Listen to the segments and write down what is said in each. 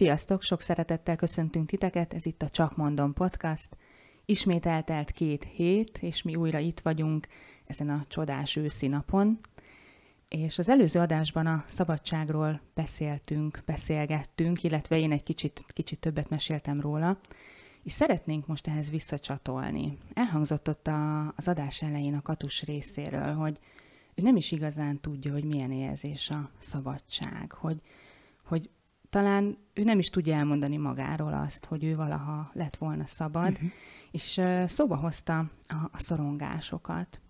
Sziasztok! Sok szeretettel köszöntünk titeket, ez itt a Csak Mondom Podcast. Ismét eltelt két hét, és mi újra itt vagyunk ezen a csodás őszi napon. És az előző adásban a szabadságról beszéltünk, beszélgettünk, illetve én egy kicsit, kicsit többet meséltem róla, és szeretnénk most ehhez visszacsatolni. Elhangzott ott a, az adás elején a katus részéről, hogy ő nem is igazán tudja, hogy milyen érzés a szabadság, hogy, hogy talán ő nem is tudja elmondani magáról azt, hogy ő valaha lett volna szabad, uh-huh. és szóba hozta a, a szorongásokat.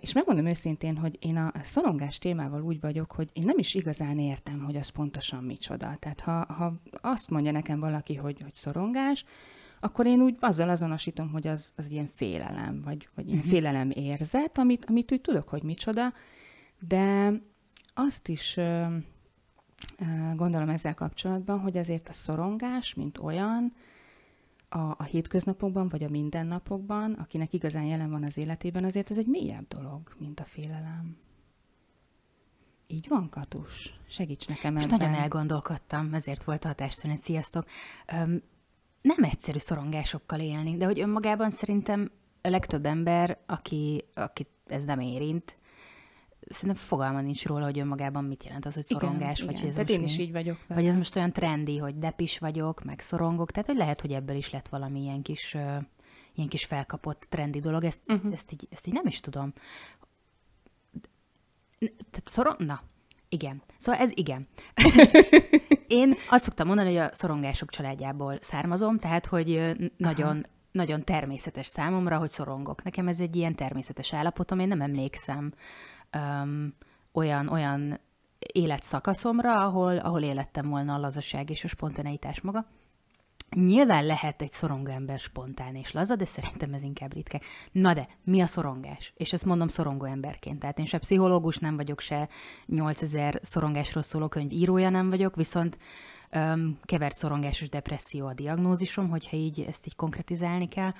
És megmondom őszintén, hogy én a szorongás témával úgy vagyok, hogy én nem is igazán értem, hogy az pontosan micsoda. Tehát ha, ha azt mondja nekem valaki, hogy, hogy szorongás, akkor én úgy azzal azonosítom, hogy az, az ilyen félelem, vagy, vagy ilyen uh-huh. félelem érzet, amit, amit úgy tudok, hogy micsoda, de azt is gondolom ezzel kapcsolatban, hogy azért a szorongás, mint olyan, a, a hétköznapokban, vagy a mindennapokban, akinek igazán jelen van az életében, azért ez egy mélyebb dolog, mint a félelem. Így van, Katus? Segíts nekem Most ebben. nagyon elgondolkodtam, ezért volt a hatástűnet. Sziasztok! Öm, nem egyszerű szorongásokkal élni, de hogy önmagában szerintem a legtöbb ember, aki, aki ez nem érint, szerintem fogalma nincs róla, hogy önmagában mit jelent az, hogy szorongás, igen, vagy igen. hogy ez Tehát most én is így vagyok. Vele. Vagy ez most olyan trendi, hogy depis vagyok, meg szorongok, tehát hogy lehet, hogy ebből is lett valami ilyen kis, uh, ilyen kis felkapott trendi dolog, ezt, uh-huh. ezt, Mhm. ezt, így, ezt így nem is tudom. Tehát szorong... Na, igen. Szóval ez igen. Én azt szoktam mondani, hogy a szorongások családjából származom, tehát hogy nagyon, nagyon természetes számomra, hogy szorongok. Nekem ez egy ilyen természetes állapotom, én nem emlékszem um, olyan, olyan életszakaszomra, ahol, ahol élettem volna a lazaság és a spontaneitás maga. Nyilván lehet egy szorongó ember spontán és laza, de szerintem ez inkább ritka. Na de, mi a szorongás? És ezt mondom szorongó emberként. Tehát én se pszichológus nem vagyok, se 8000 szorongásról szóló könyv írója nem vagyok, viszont öm, kevert szorongásos depresszió a diagnózisom, hogyha így ezt így konkretizálni kell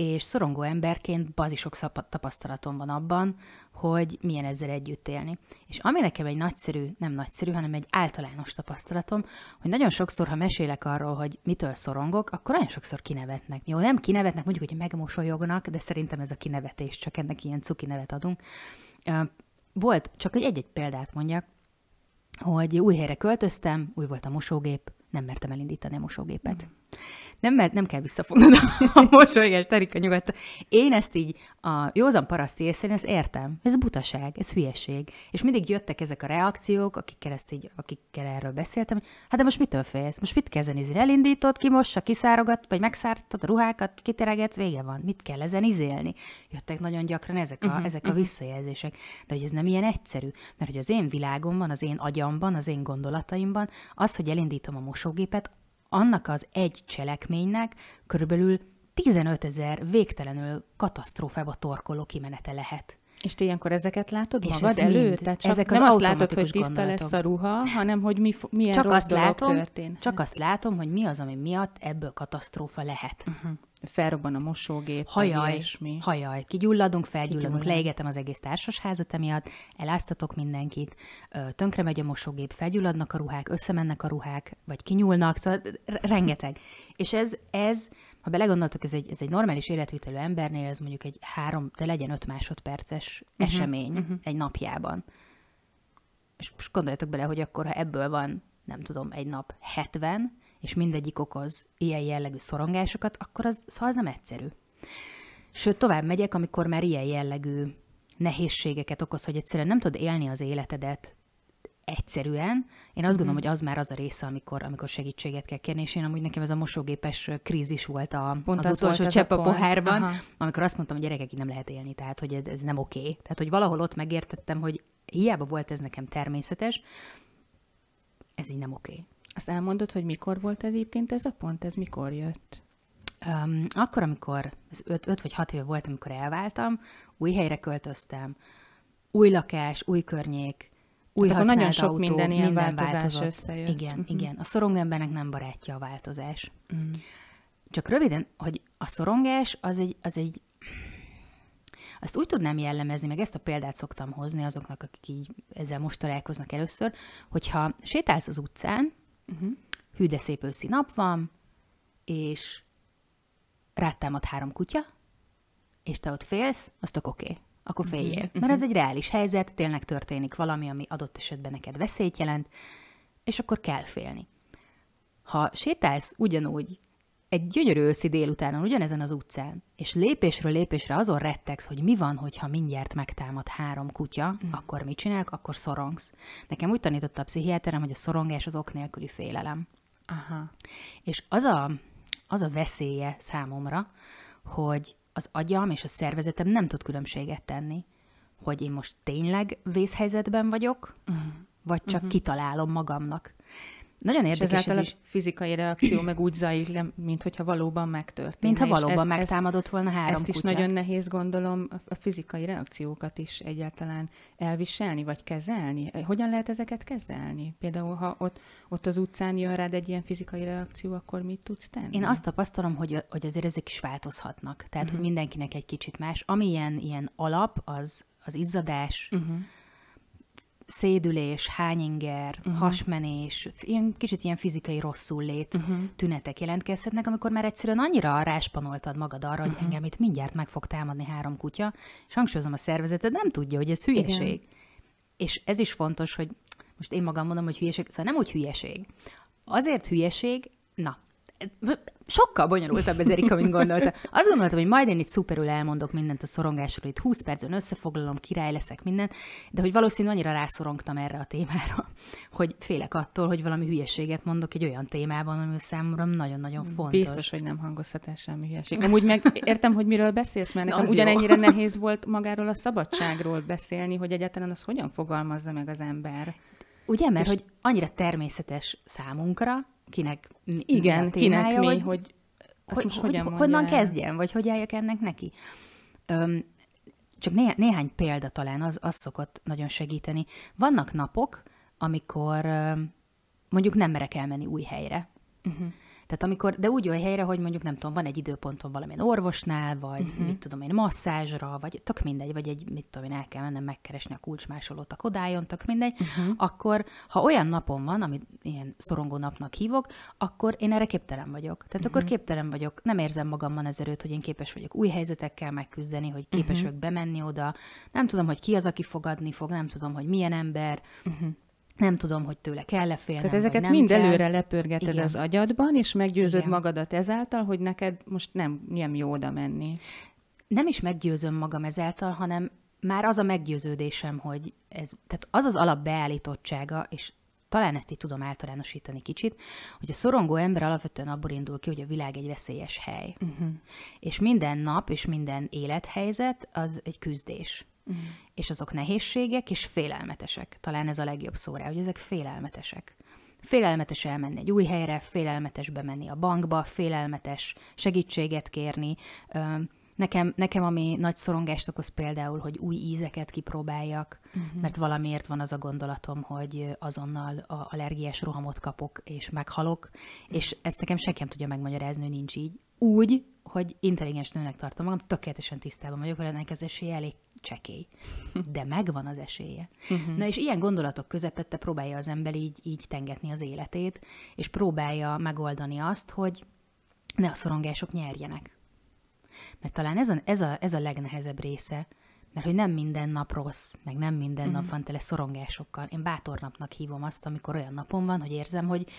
és szorongó emberként bazisok tapasztalatom van abban, hogy milyen ezzel együtt élni. És ami nekem egy nagyszerű, nem nagyszerű, hanem egy általános tapasztalatom, hogy nagyon sokszor, ha mesélek arról, hogy mitől szorongok, akkor nagyon sokszor kinevetnek. Jó, nem kinevetnek, mondjuk, hogy megmosolyognak, de szerintem ez a kinevetés, csak ennek ilyen cuki nevet adunk. Volt, csak egy-egy példát mondjak, hogy új helyre költöztem, új volt a mosógép, nem mertem elindítani a mosógépet. Nem, mert nem kell visszafognod a mosolygás, Terika nyugodtan. Én ezt így a józan paraszti észre, ezt értem. Ez butaság, ez hülyeség. És mindig jöttek ezek a reakciók, akikkel, ezt így, akikkel erről beszéltem, hát de most mitől félsz? Most mit kell izélni? Elindítod, kimossa, kiszárogat, vagy megszárítod a ruhákat, kiteregetsz, vége van. Mit kell ezen izélni? Jöttek nagyon gyakran ezek a, uh-huh, ezek a visszajelzések. De hogy ez nem ilyen egyszerű, mert hogy az én világomban, az én agyamban, az én gondolataimban, az, hogy elindítom a mosógépet, annak az egy cselekménynek körülbelül 15 ezer végtelenül katasztrófába torkoló kimenete lehet. És te ilyenkor ezeket látod És magad elő? Tehát csak Ezek az nem azt látod, hogy tiszta lesz gondolatok. a ruha, hanem hogy mi, milyen Csak rossz azt, dolog látom, történhet. csak azt látom, hogy mi az, ami miatt ebből katasztrófa lehet. Uh-huh. Felrobban a mosógép, Hajaj, ilyesmi. hajaj, kigyulladunk, felgyulladunk, Kigyullad. leégetem az egész társasházat emiatt, eláztatok mindenkit, tönkre megy a mosógép, felgyulladnak a ruhák, összemennek a ruhák, vagy kinyúlnak, szóval rengeteg. És ez, ez, ha belegondoltok, ez egy, ez egy normális életvitelű embernél, ez mondjuk egy három, de legyen öt másodperces uh-huh, esemény uh-huh. egy napjában. És most gondoljatok bele, hogy akkor, ha ebből van, nem tudom, egy nap 70, és mindegyik okoz ilyen jellegű szorongásokat, akkor az, szóval az nem egyszerű. Sőt, tovább megyek, amikor már ilyen jellegű nehézségeket okoz, hogy egyszerűen nem tudod élni az életedet egyszerűen. Én azt gondolom, hogy az már az a része, amikor, amikor segítséget kell kérni, és én amúgy nekem ez a mosógépes krízis volt a, Pont az, az utolsó ez csepp a a pohárban, Aha. amikor azt mondtam, hogy gyerekek, így nem lehet élni, tehát hogy ez, ez nem oké. Tehát, hogy valahol ott megértettem, hogy hiába volt ez nekem természetes, ez így nem oké. Azt elmondod, hogy mikor volt ez egyébként ez a pont? Ez mikor jött? Um, akkor, amikor, ez öt, öt vagy hat éve volt, amikor elváltam, új helyre költöztem, új lakás, új környék, új használt nagyon sok autó, minden ilyen változás változott. összejött. Igen, Mhm. igen. A szorong embernek nem barátja a változás. Mm. Csak röviden, hogy a szorongás az egy, az egy azt úgy tudnám jellemezni, meg ezt a példát szoktam hozni azoknak, akik így ezzel most találkoznak először, hogyha sétálsz az utcán, Uh-huh. hű de szép őszi nap van, és rátámad három kutya, és te ott félsz, az tök oké. Okay. Akkor féljél. Mert ez egy reális helyzet, tényleg történik valami, ami adott esetben neked veszélyt jelent, és akkor kell félni. Ha sétálsz ugyanúgy egy gyönyörű őszi délutánon ugyanezen az utcán, és lépésről lépésre azon rettegsz, hogy mi van, hogyha mindjárt megtámad három kutya, mm. akkor mit csinálok? Akkor szorongsz. Nekem úgy tanította a pszichiáterem, hogy a szorongás az ok nélküli félelem. Aha. És az a, az a veszélye számomra, hogy az agyam és a szervezetem nem tud különbséget tenni, hogy én most tényleg vészhelyzetben vagyok, uh-huh. vagy csak uh-huh. kitalálom magamnak. Nagyon És érdekes ezáltal ez a is, fizikai reakció meg úgy zajlik le, mint hogyha valóban megtörténne. mintha És valóban ezt- megtámadott volna három Ezt is kutya. nagyon nehéz gondolom a- a fizikai reakciókat is egyáltalán elviselni, vagy kezelni. Hogyan lehet ezeket kezelni? Például, ha ott, ott az utcán jön rád egy ilyen fizikai reakció, akkor mit tudsz tenni? Én azt tapasztalom, hogy, hogy azért ezek is változhatnak. Tehát, Mhm. uh-huh. hogy mindenkinek egy kicsit más. Ami ilyen, ilyen alap, az az izzadás, Uh-huh. Szédülés, hányinger, uh-huh. hasmenés, ilyen, kicsit ilyen fizikai rosszul lét Mhm. uh-huh. tünetek jelentkezhetnek, amikor már egyszerűen annyira ráspanoltad magad arra, Mhm. uh-huh. hogy engem itt mindjárt meg fog támadni három kutya, és hangsúlyozom, a szervezeted nem tudja, hogy ez hülyeség. Igen. És ez is fontos, hogy most én magam mondom, hogy hülyeség, szóval nem úgy hülyeség. Azért hülyeség, na, sokkal bonyolultabb ez, Erika, mint gondolta. Azt gondoltam, hogy majd én itt szuperül elmondok mindent a szorongásról, itt 20 percen összefoglalom, király leszek, minden, de hogy valószínűleg annyira rászorongtam erre a témára, hogy félek attól, hogy valami hülyeséget mondok egy olyan témában, ami számomra nagyon-nagyon fontos. Biztos, hogy nem hangozhat el semmi hülyeség. Amúgy meg értem, hogy miről beszélsz, mert nekem jó. ugyanennyire nehéz volt magáról a szabadságról beszélni, hogy egyáltalán az hogyan fogalmazza meg az ember. Ugye, mert És- hogy annyira természetes számunkra, kinek Igen, a kinek témája, mi, hogy, hogy, azt hogy, most hogy, hogyan hogy honnan el? kezdjem, vagy hogy álljak ennek neki. Öm, csak né- néhány példa talán az, az szokott nagyon segíteni. Vannak napok, amikor öm, mondjuk nem merek elmenni új helyre. Uh-huh. Tehát amikor, de úgy olyan helyre, hogy mondjuk nem tudom, van egy időpontom valamilyen orvosnál, vagy uh-huh. mit tudom én, masszázsra, vagy tök mindegy, vagy egy, mit tudom én, el kell mennem megkeresni a kulcsmásolót a kodájon, tök mindegy, uh-huh. akkor ha olyan napon van, amit ilyen szorongó napnak hívok, akkor én erre képtelen vagyok. Tehát uh-huh. akkor képtelen vagyok, nem érzem magamban ez erőt, hogy én képes vagyok új helyzetekkel megküzdeni, hogy képes uh-huh. vagyok bemenni oda, nem tudom, hogy ki az, aki fogadni fog, nem tudom, hogy milyen ember, uh-huh. Nem tudom, hogy tőle kell-e félnem, Tehát ezeket nem mind kell. előre lepörgeted Igen. az agyadban, és meggyőzöd Igen. magadat ezáltal, hogy neked most nem, nem jó oda menni. nem is meggyőzöm magam ezáltal, hanem már az a meggyőződésem, hogy ez, tehát az az alapbeállítottsága, és talán ezt így tudom általánosítani kicsit, hogy a szorongó ember alapvetően abból indul ki, hogy a világ egy veszélyes hely. Uh-huh. És minden nap és minden élethelyzet az egy küzdés. És azok nehézségek és félelmetesek. Talán ez a legjobb szó rá, hogy ezek félelmetesek. Félelmetes elmenni egy új helyre, félelmetes bemenni a bankba, félelmetes segítséget kérni. Nekem, nekem ami nagy szorongást okoz például, hogy új ízeket kipróbáljak, uh-huh. mert valamiért van az a gondolatom, hogy azonnal a allergiás rohamot kapok, és meghalok, uh-huh. és ezt nekem senki nem tudja megmagyarázni, hogy nincs így. Úgy, hogy intelligens nőnek tartom magam, tökéletesen tisztában vagyok vele, ennek az esélye elég csekély. De megvan az esélye. Uh-huh. Na és ilyen gondolatok közepette próbálja az ember így, így tengetni az életét, és próbálja megoldani azt, hogy ne a szorongások nyerjenek. Mert talán ez a, ez a, ez a legnehezebb része, mert hogy nem minden nap rossz, meg nem minden uh-huh. nap van tele szorongásokkal. Én bátor napnak hívom azt, amikor olyan napom van, hogy érzem, hogy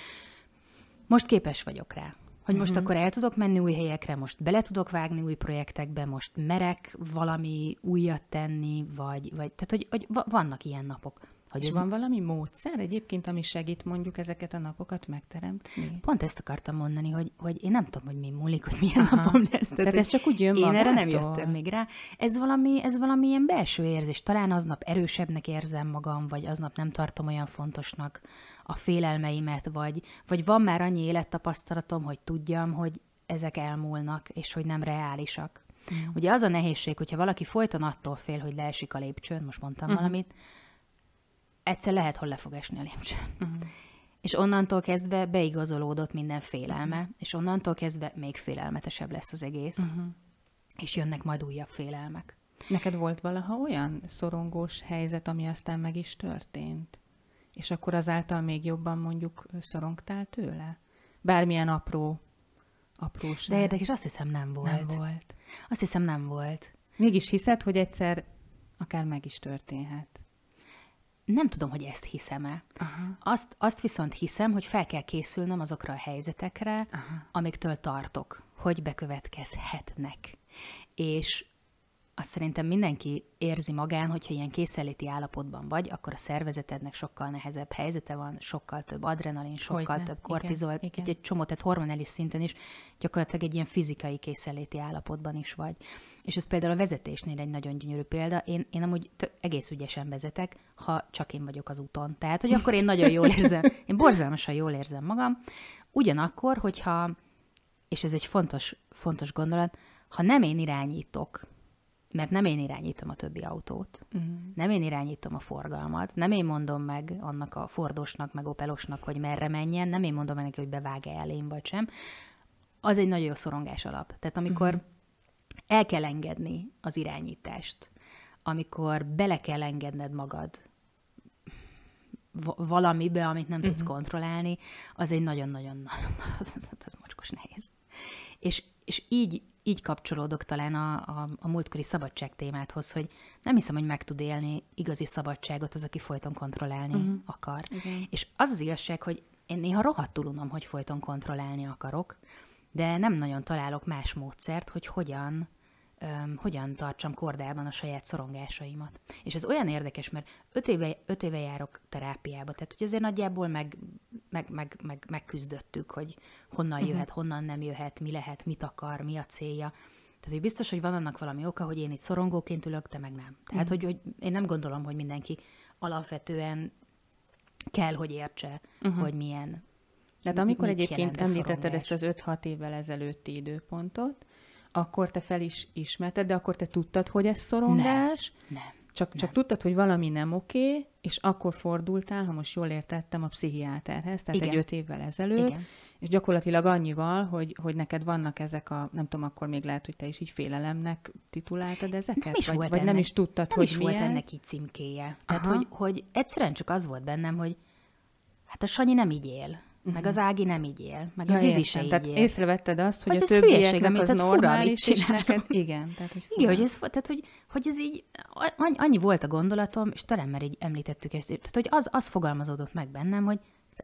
most képes vagyok rá. Hogy most uh-huh. akkor el tudok menni új helyekre, most bele tudok vágni új projektekbe, most merek valami újat tenni, vagy, vagy tehát hogy, hogy va- vannak ilyen napok. Hogy És ez... van valami módszer egyébként, ami segít mondjuk ezeket a napokat megteremteni? Pont ezt akartam mondani, hogy, hogy én nem tudom, hogy mi múlik, hogy milyen Aha. napom lesz. Tehát, Tehát ez csak úgy jön Én magától? erre nem jöttem még rá. Ez valami, ez valami ilyen belső érzés. Talán aznap erősebbnek érzem magam, vagy aznap nem tartom olyan fontosnak a félelmeimet, vagy, vagy van már annyi élettapasztalatom, hogy tudjam, hogy ezek elmúlnak, és hogy nem reálisak. Mm. Ugye az a nehézség, hogyha valaki folyton attól fél, hogy leesik a lépcsőn, most mondtam mm. valamit, egyszer lehet, hogy le fog esni a lépcsőn. Mm. És onnantól kezdve beigazolódott minden félelme, mm. és onnantól kezdve még félelmetesebb lesz az egész, mm. és jönnek majd újabb félelmek. Neked volt valaha olyan szorongós helyzet, ami aztán meg is történt? És akkor azáltal még jobban mondjuk szorongtál tőle? Bármilyen apró, apróság. De érdekes, azt hiszem nem volt. Nem volt. Azt hiszem nem volt. Mégis hiszed, hogy egyszer akár meg is történhet? Nem tudom, hogy ezt hiszem-e. Aha. Azt, azt viszont hiszem, hogy fel kell készülnöm azokra a helyzetekre, Aha. amiktől tartok, hogy bekövetkezhetnek. És azt szerintem mindenki érzi magán, hogyha ilyen készenléti állapotban vagy, akkor a szervezetednek sokkal nehezebb helyzete van, sokkal több adrenalin, sokkal Hogyne. több kortizol, igen, igen. egy csomó, tehát hormonális szinten is gyakorlatilag egy ilyen fizikai készenléti állapotban is vagy. És ez például a vezetésnél egy nagyon gyönyörű példa. Én, én amúgy t- egész ügyesen vezetek, ha csak én vagyok az úton. Tehát, hogy akkor én nagyon jól érzem, én borzalmasan jól érzem magam. Ugyanakkor, hogyha, és ez egy fontos, fontos gondolat, ha nem én irányítok, mert nem én irányítom a többi autót, uh-huh. nem én irányítom a forgalmat, nem én mondom meg annak a Fordosnak, meg Opelosnak, hogy merre menjen, nem én mondom meg neki, hogy bevág-e elém, vagy sem, az egy nagyon jó szorongás alap. Tehát amikor uh-huh. el kell engedni az irányítást, amikor bele kell engedned magad valamibe, amit nem uh-huh. tudsz kontrollálni, az egy nagyon-nagyon, az mocskos nehéz. És, és így így kapcsolódok talán a, a, a múltkori szabadság témáthoz, hogy nem hiszem, hogy meg tud élni igazi szabadságot az, aki folyton kontrollálni uh-huh. akar. Igen. És az az igazság, hogy én néha rohadtul unom, hogy folyton kontrollálni akarok, de nem nagyon találok más módszert, hogy hogyan um, hogyan tartsam kordában a saját szorongásaimat. És ez olyan érdekes, mert öt éve, öt éve járok terápiába, tehát hogy azért nagyjából meg, meg, meg, meg, megküzdöttük, hogy honnan uh-huh. jöhet, honnan nem jöhet, mi lehet, mit akar, mi a célja. Tehát, hogy biztos, hogy van annak valami oka, hogy én itt szorongóként ülök, te meg nem. Tehát, uh-huh. hogy, hogy én nem gondolom, hogy mindenki alapvetően kell, hogy értse, uh-huh. hogy milyen tehát amikor egyébként említetted ezt az 5-6 évvel ezelőtti időpontot, akkor te fel is ismerted, de akkor te tudtad, hogy ez szorongás? Nem, nem. Csak, nem. csak tudtad, hogy valami nem oké, és akkor fordultál, ha most jól értettem, a pszichiáterhez, tehát Igen. egy öt évvel ezelőtt, Igen. és gyakorlatilag annyival, hogy, hogy neked vannak ezek a, nem tudom, akkor még lehet, hogy te is így félelemnek tituláltad ezeket? Nem is vagy, volt vagy ennek, nem is tudtad, nem hogy is volt ennek így címkéje. Tehát, hogy, hogy egyszerűen csak az volt bennem, hogy hát a Sanyi nem így él. Uh-huh. Meg az Ági nem így él, meg ja, a Gizi se így tehát él. észrevetted azt, hogy, hogy a többieknek az normális, és neked igen. Tehát, hogy igen, hogy ez, tehát, hogy, hogy ez így, annyi volt a gondolatom, és talán már így említettük ezt, tehát, hogy az, az fogalmazódott meg bennem, hogy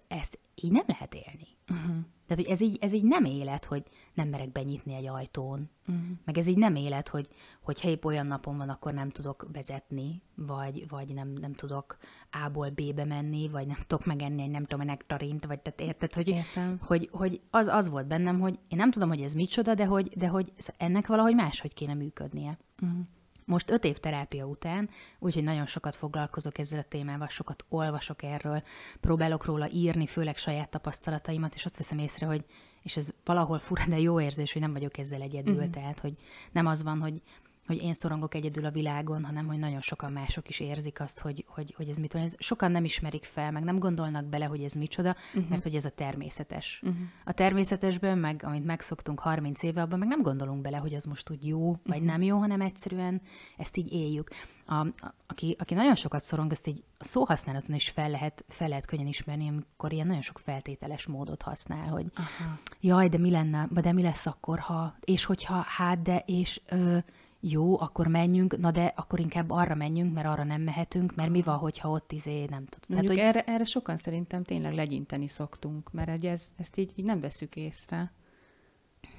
ezt így nem lehet élni. Uh-huh. Tehát, hogy ez így, ez így nem élet, hogy nem merek benyitni egy ajtón. Uh-huh. Meg ez így nem élet, hogy, hogy épp olyan napon van, akkor nem tudok vezetni, vagy, vagy nem, nem tudok A-ból B-be menni, vagy nem tudok megenni egy nem tudom, nektarint, vagy tehát érted, hogy, Értem. hogy, hogy az, az volt bennem, hogy én nem tudom, hogy ez micsoda, de hogy, de hogy ennek valahogy máshogy kéne működnie. Uh-huh. Most öt év terápia után, úgyhogy nagyon sokat foglalkozok ezzel a témával, sokat olvasok erről, próbálok róla írni, főleg saját tapasztalataimat, és azt veszem észre, hogy, és ez valahol fura, de jó érzés, hogy nem vagyok ezzel egyedül, uh-huh. tehát, hogy nem az van, hogy hogy én szorongok egyedül a világon, hanem hogy nagyon sokan mások is érzik azt, hogy, hogy, hogy ez mit van. Ez sokan nem ismerik fel, meg nem gondolnak bele, hogy ez micsoda, uh-huh. mert hogy ez a természetes. Uh-huh. A természetesben, meg amit megszoktunk 30 éve, abban meg nem gondolunk bele, hogy az most úgy jó, vagy uh-huh. nem jó, hanem egyszerűen ezt így éljük. A, a, aki, aki nagyon sokat szorong, ezt így a szóhasználaton is fel lehet, fel lehet könnyen ismerni, amikor ilyen nagyon sok feltételes módot használ, hogy Aha. jaj, de mi lenne, de mi lesz akkor, ha, és hogyha, hát, de, és ö, jó, akkor menjünk, na de akkor inkább arra menjünk, mert arra nem mehetünk, mert mi van, hogyha ott izé nem tud. Tehát, hogy... erre, erre sokan szerintem tényleg legyinteni szoktunk, mert ez, ezt így, így nem veszük észre.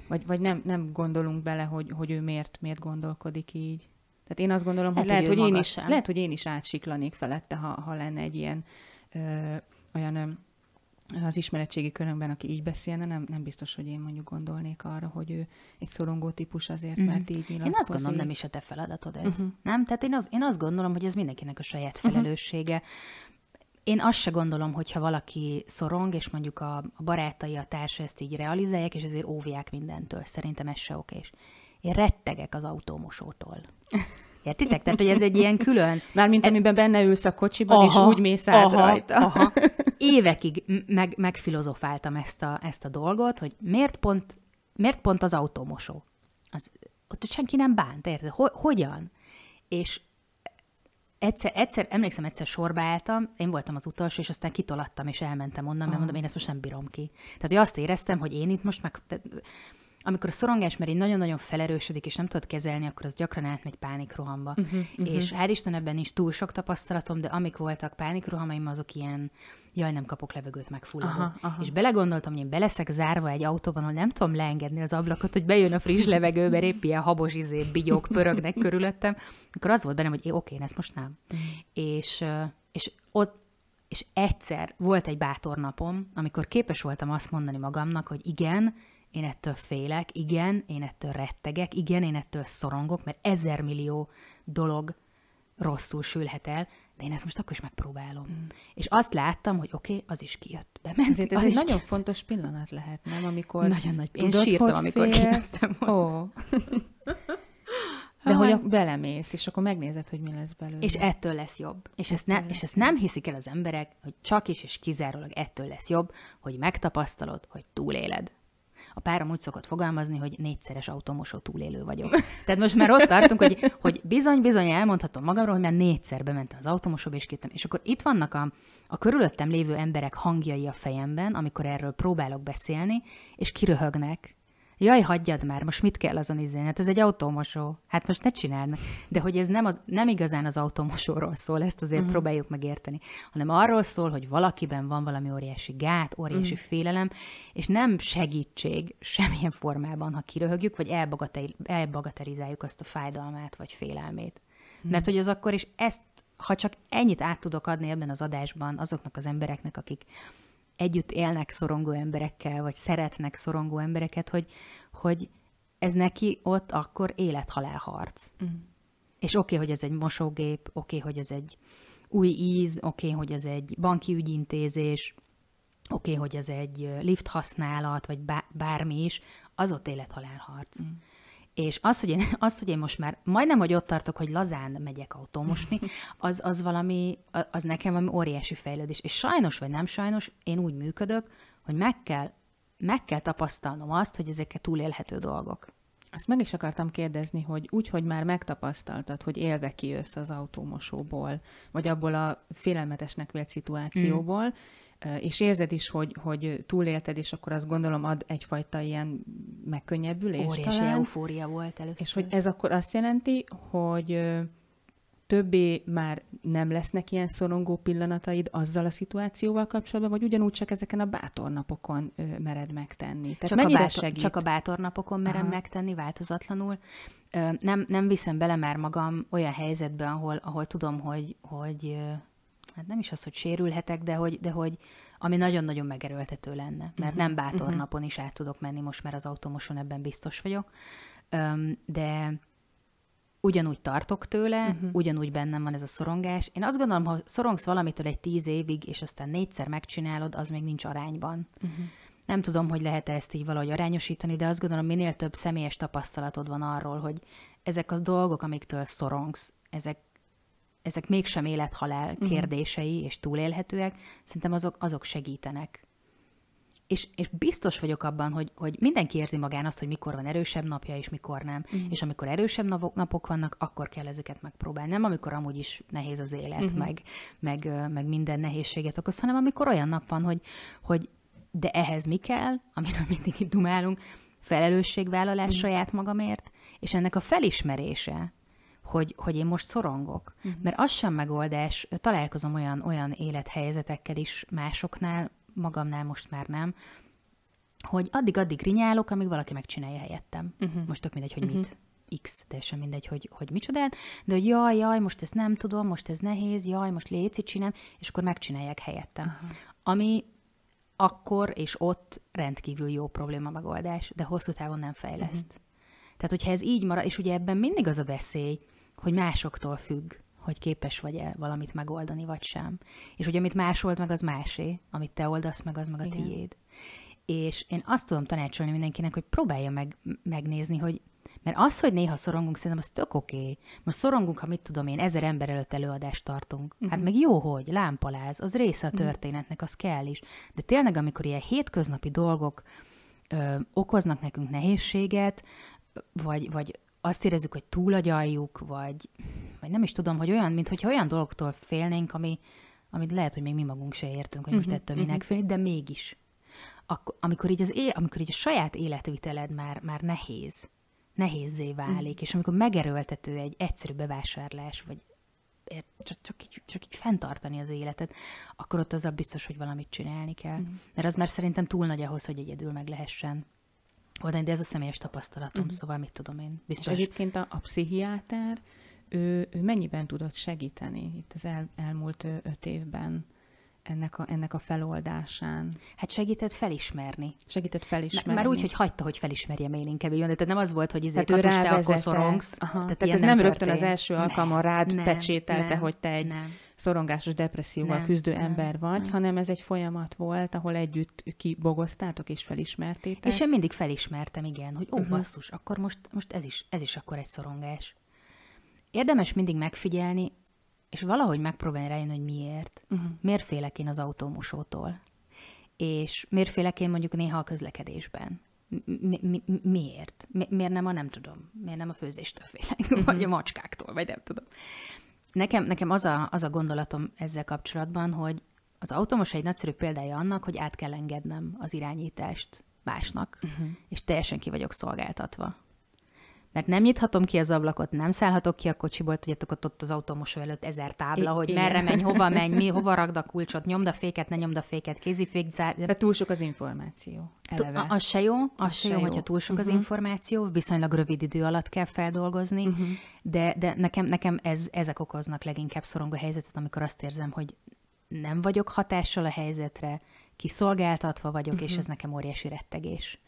Vagy, vagy nem, nem gondolunk bele, hogy, hogy ő miért, miért gondolkodik így. Tehát én azt gondolom, hogy Lehet, lehet, hogy hogy, én is, sem. lehet, hogy én is átsiklanék felette, ha, ha lenne egy ilyen ö, olyan az ismeretségi körömben, aki így beszélne, nem, nem biztos, hogy én mondjuk gondolnék arra, hogy ő egy szorongó típus azért, Mhm. mert így nyilatkozik. Én azt gondolom, nem is a te feladatod ez. Uh-huh. Nem? Tehát én, az, én azt gondolom, hogy ez mindenkinek a saját felelőssége. Uh-huh. Én azt se gondolom, hogyha valaki szorong, és mondjuk a, a barátai, a társa ezt így realizálják, és ezért óvják mindentől. Szerintem ez se okés. Én rettegek az autómosótól. Értitek? Tehát, hogy ez egy ilyen külön... Mármint amiben benne ülsz a kocsiban, és úgy mész át aha, rajta. Aha. Évekig meg, megfilozofáltam ezt a, ezt a dolgot, hogy miért pont, miért pont az autómosó? Az, ott senki nem bánt, érted? Ho- hogyan? És egyszer, egyszer, emlékszem, egyszer sorba álltam, én voltam az utolsó, és aztán kitolattam, és elmentem onnan, mert mondom, én ezt most nem bírom ki. Tehát, hogy azt éreztem, hogy én itt most meg... tehát, amikor a szorongás már így nagyon-nagyon felerősödik, és nem tudod kezelni, akkor az gyakran átmegy pánikrohamba. Uh-huh, uh-huh. És hál' Isten ebben nincs túl sok tapasztalatom, de amik voltak pánikrohamaim, azok ilyen, jaj, nem kapok levegőt, megfulladok. Aha, aha. És belegondoltam, hogy én beleszek zárva egy autóban, ahol nem tudom leengedni az ablakot, hogy bejön a friss levegő, mert épp ilyen habos izé, bigyók pörögnek körülöttem. Akkor az volt bennem, hogy é, oké, én ezt most nem. És, ö, és ott és egyszer volt egy bátor napom, amikor képes voltam azt mondani magamnak, hogy igen, én ettől félek, igen, én ettől rettegek, igen, én ettől szorongok, mert ezer millió dolog rosszul sülhet el, de én ezt most akkor is megpróbálom. Mm. És azt láttam, hogy oké, okay, az is kijött. Bement, Ezért ez az egy nagyon fontos pillanat lehet, nem? Amikor Nagyon nagy- én tudod, sírtam, amikor kimentem Ó. De hogy belemész, és akkor megnézed, hogy mi lesz belőle. És ettől lesz jobb. És ezt, ne, Ettől és ezt nem hiszik el az emberek, hogy csak is és kizárólag ettől lesz jobb, hogy megtapasztalod, hogy túléled. A párom úgy szokott fogalmazni, hogy négyszeres automosó túlélő vagyok. Tehát most már ott tartunk, hogy, hogy bizony-bizony elmondhatom magamról, hogy már négyszer bementem az automosóba, és kittem. És akkor itt vannak a, a körülöttem lévő emberek hangjai a fejemben, amikor erről próbálok beszélni, és kiröhögnek, Jaj, hagyjad már, most mit kell azon izélni? Hát ez egy autómosó. Hát most ne csináld meg. De hogy ez nem, az, nem igazán az autómosóról szól, ezt azért uh-huh. próbáljuk megérteni, hanem arról szól, hogy valakiben van valami óriási gát, óriási uh-huh. félelem, és nem segítség semmilyen formában, ha kiröhögjük, vagy elbagatel, elbagatelizáljuk azt a fájdalmát, vagy félelmét. Uh-huh. Mert hogy az akkor is ezt, ha csak ennyit át tudok adni ebben az adásban azoknak az embereknek, akik együtt élnek szorongó emberekkel, vagy szeretnek szorongó embereket, hogy, hogy ez neki ott akkor élet-halál harc. Mm. És oké, okay, hogy ez egy mosógép, oké, okay, hogy ez egy új íz, oké, okay, hogy ez egy banki ügyintézés, oké, okay, hogy ez egy lift használat, vagy bá- bármi is, az ott élet-halál harc. Mm. És az hogy, én, az, hogy én most már majdnem, hogy ott tartok, hogy lazán megyek autómosni, az, az valami, az nekem valami óriási fejlődés. És sajnos vagy nem sajnos, én úgy működök, hogy meg kell, meg kell tapasztalnom azt, hogy ezek túlélhető dolgok. Azt meg is akartam kérdezni, hogy úgy, hogy már megtapasztaltad, hogy élve kijössz az autómosóból, vagy abból a félelmetesnek vélt szituációból, mm. És érzed is, hogy, hogy túlélted, és akkor azt gondolom ad egyfajta ilyen megkönnyebbülés Óriási talán. eufória volt először. És hogy ez akkor azt jelenti, hogy többé már nem lesznek ilyen szorongó pillanataid azzal a szituációval kapcsolatban, vagy ugyanúgy csak ezeken a bátor napokon ö, mered megtenni? Tehát csak, a bátor, segít? csak a bátor napokon merem Aha. megtenni változatlanul. Nem, nem viszem bele már magam olyan helyzetbe, ahol, ahol tudom, hogy, hogy hát nem is az, hogy sérülhetek, de hogy, de hogy ami nagyon-nagyon megerőltető lenne. Mert uh-huh, nem bátor uh-huh. napon is át tudok menni, most már az automoson ebben biztos vagyok. De ugyanúgy tartok tőle, uh-huh. ugyanúgy bennem van ez a szorongás. Én azt gondolom, ha szorongsz valamitől egy tíz évig, és aztán négyszer megcsinálod, az még nincs arányban. Uh-huh. Nem tudom, hogy lehet-e ezt így valahogy arányosítani, de azt gondolom, minél több személyes tapasztalatod van arról, hogy ezek az dolgok, amiktől szorongsz, ezek, ezek mégsem élethalál uh-huh. kérdései és túlélhetőek, szerintem azok, azok segítenek. És, és biztos vagyok abban, hogy, hogy mindenki érzi magán azt, hogy mikor van erősebb napja, és mikor nem. Mhm. Uh-huh. És amikor erősebb napok, napok vannak, akkor kell ezeket megpróbálni. Nem amikor amúgy is nehéz az élet, uh-huh. meg, meg, meg minden nehézséget okoz, hanem amikor olyan nap van, hogy, hogy de ehhez mi kell, amiről mindig itt dumálunk, felelősségvállalás uh-huh. saját magamért, és ennek a felismerése, hogy, hogy én most szorongok. Uh-huh. Mert az sem megoldás, találkozom olyan, olyan élethelyzetekkel is másoknál, magamnál most már nem, hogy addig-addig rinyálok, amíg valaki megcsinálja helyettem. Uh-huh. Most tök mindegy, hogy uh-huh. mit. X, teljesen mindegy, hogy, hogy micsodát, de hogy jaj, jaj, most ezt nem tudom, most ez nehéz, jaj, most léci csinálom, és akkor megcsinálják helyettem. Aha. Ami akkor és ott rendkívül jó probléma megoldás, de hosszú távon nem fejleszt. Uh-huh. Tehát, hogyha ez így marad, és ugye ebben mindig az a veszély, hogy másoktól függ, hogy képes vagy-e valamit megoldani, vagy sem. És hogy amit más old meg, az másé, amit te oldasz meg, az meg a Igen. tiéd. És én azt tudom tanácsolni mindenkinek, hogy próbálja meg megnézni, hogy mert az, hogy néha szorongunk, szerintem az tök oké. Okay. Most szorongunk, ha mit tudom én, ezer ember előtt előadást tartunk. Uh-huh. Hát meg jó, hogy lámpaláz, az része a mhm. történetnek, az kell is. De tényleg, amikor ilyen hétköznapi dolgok ö, okoznak nekünk nehézséget, vagy, vagy azt érezzük, hogy túlagyaljuk, vagy, vagy nem is tudom, hogy olyan, mintha olyan dolgoktól félnénk, ami, amit lehet, hogy még mi magunk se értünk, hogy most uh-huh, ettől minek félni, de mégis. Ak- amikor így az é- amikor így a saját életviteled már, már nehéz, nehézé válik, uh-huh. és amikor megerőltető egy egyszerű bevásárlás, vagy csak, csak, így, csak így fenntartani az életet, akkor ott azzal biztos, hogy valamit csinálni kell. Uh-huh. Mert az már szerintem túl nagy ahhoz, hogy egyedül meg lehessen oldani, de ez a személyes tapasztalatom, uh-huh. szóval mit tudom én. Biztos. És egyébként a, a pszichiáter, ő, ő mennyiben tudott segíteni itt az el, elmúlt öt évben? ennek a, ennek a feloldásán? Hát segített felismerni. Segített felismerni. Már úgy, hogy hagyta, hogy felismerjem én inkább jön. Tehát nem az volt, hogy izé, hát te akkor szorongsz. Aha. Tehát, tehát ez nem, nem rögtön az első alkalommal rád nem, pecsételte, nem, hogy te egy nem. Szorongásos depresszióval nem, küzdő nem, ember vagy, nem. hanem ez egy folyamat volt, ahol együtt kibogoztátok és felismertétek. És én mindig felismertem, igen, hogy ó, uh-huh. basszus, akkor most, most ez, is, ez is akkor egy szorongás. Érdemes mindig megfigyelni, és valahogy megpróbálni rájönni, hogy miért. Uh-huh. Miért félek én az autómosótól? És miért félek én mondjuk néha a közlekedésben? Mi, mi, miért? Mi, miért nem a nem tudom? Miért nem a főzéstől félek? Uh-huh. Vagy a macskáktól? Vagy nem tudom. Nekem, nekem az, a, az a gondolatom ezzel kapcsolatban, hogy az automos egy nagyszerű példája annak, hogy át kell engednem az irányítást másnak, uh-huh. és teljesen ki vagyok szolgáltatva mert nem nyithatom ki az ablakot, nem szállhatok ki a kocsiból, tudjátok, ott, ott az autómosó előtt ezer tábla, I- hogy igen. merre menj, hova menj, mi, hova ragd a kulcsot, nyomd a féket, ne nyomd a féket, kézifék, zár... De túl sok az információ. Eleve. Az se jó, az, az se jó, jó, hogyha túl sok uh-huh. az információ, viszonylag rövid idő alatt kell feldolgozni, uh-huh. de, de nekem, nekem ez, ezek okoznak leginkább szorongó helyzetet, amikor azt érzem, hogy nem vagyok hatással a helyzetre, kiszolgáltatva vagyok, uh-huh. és ez nekem óriási rettegés.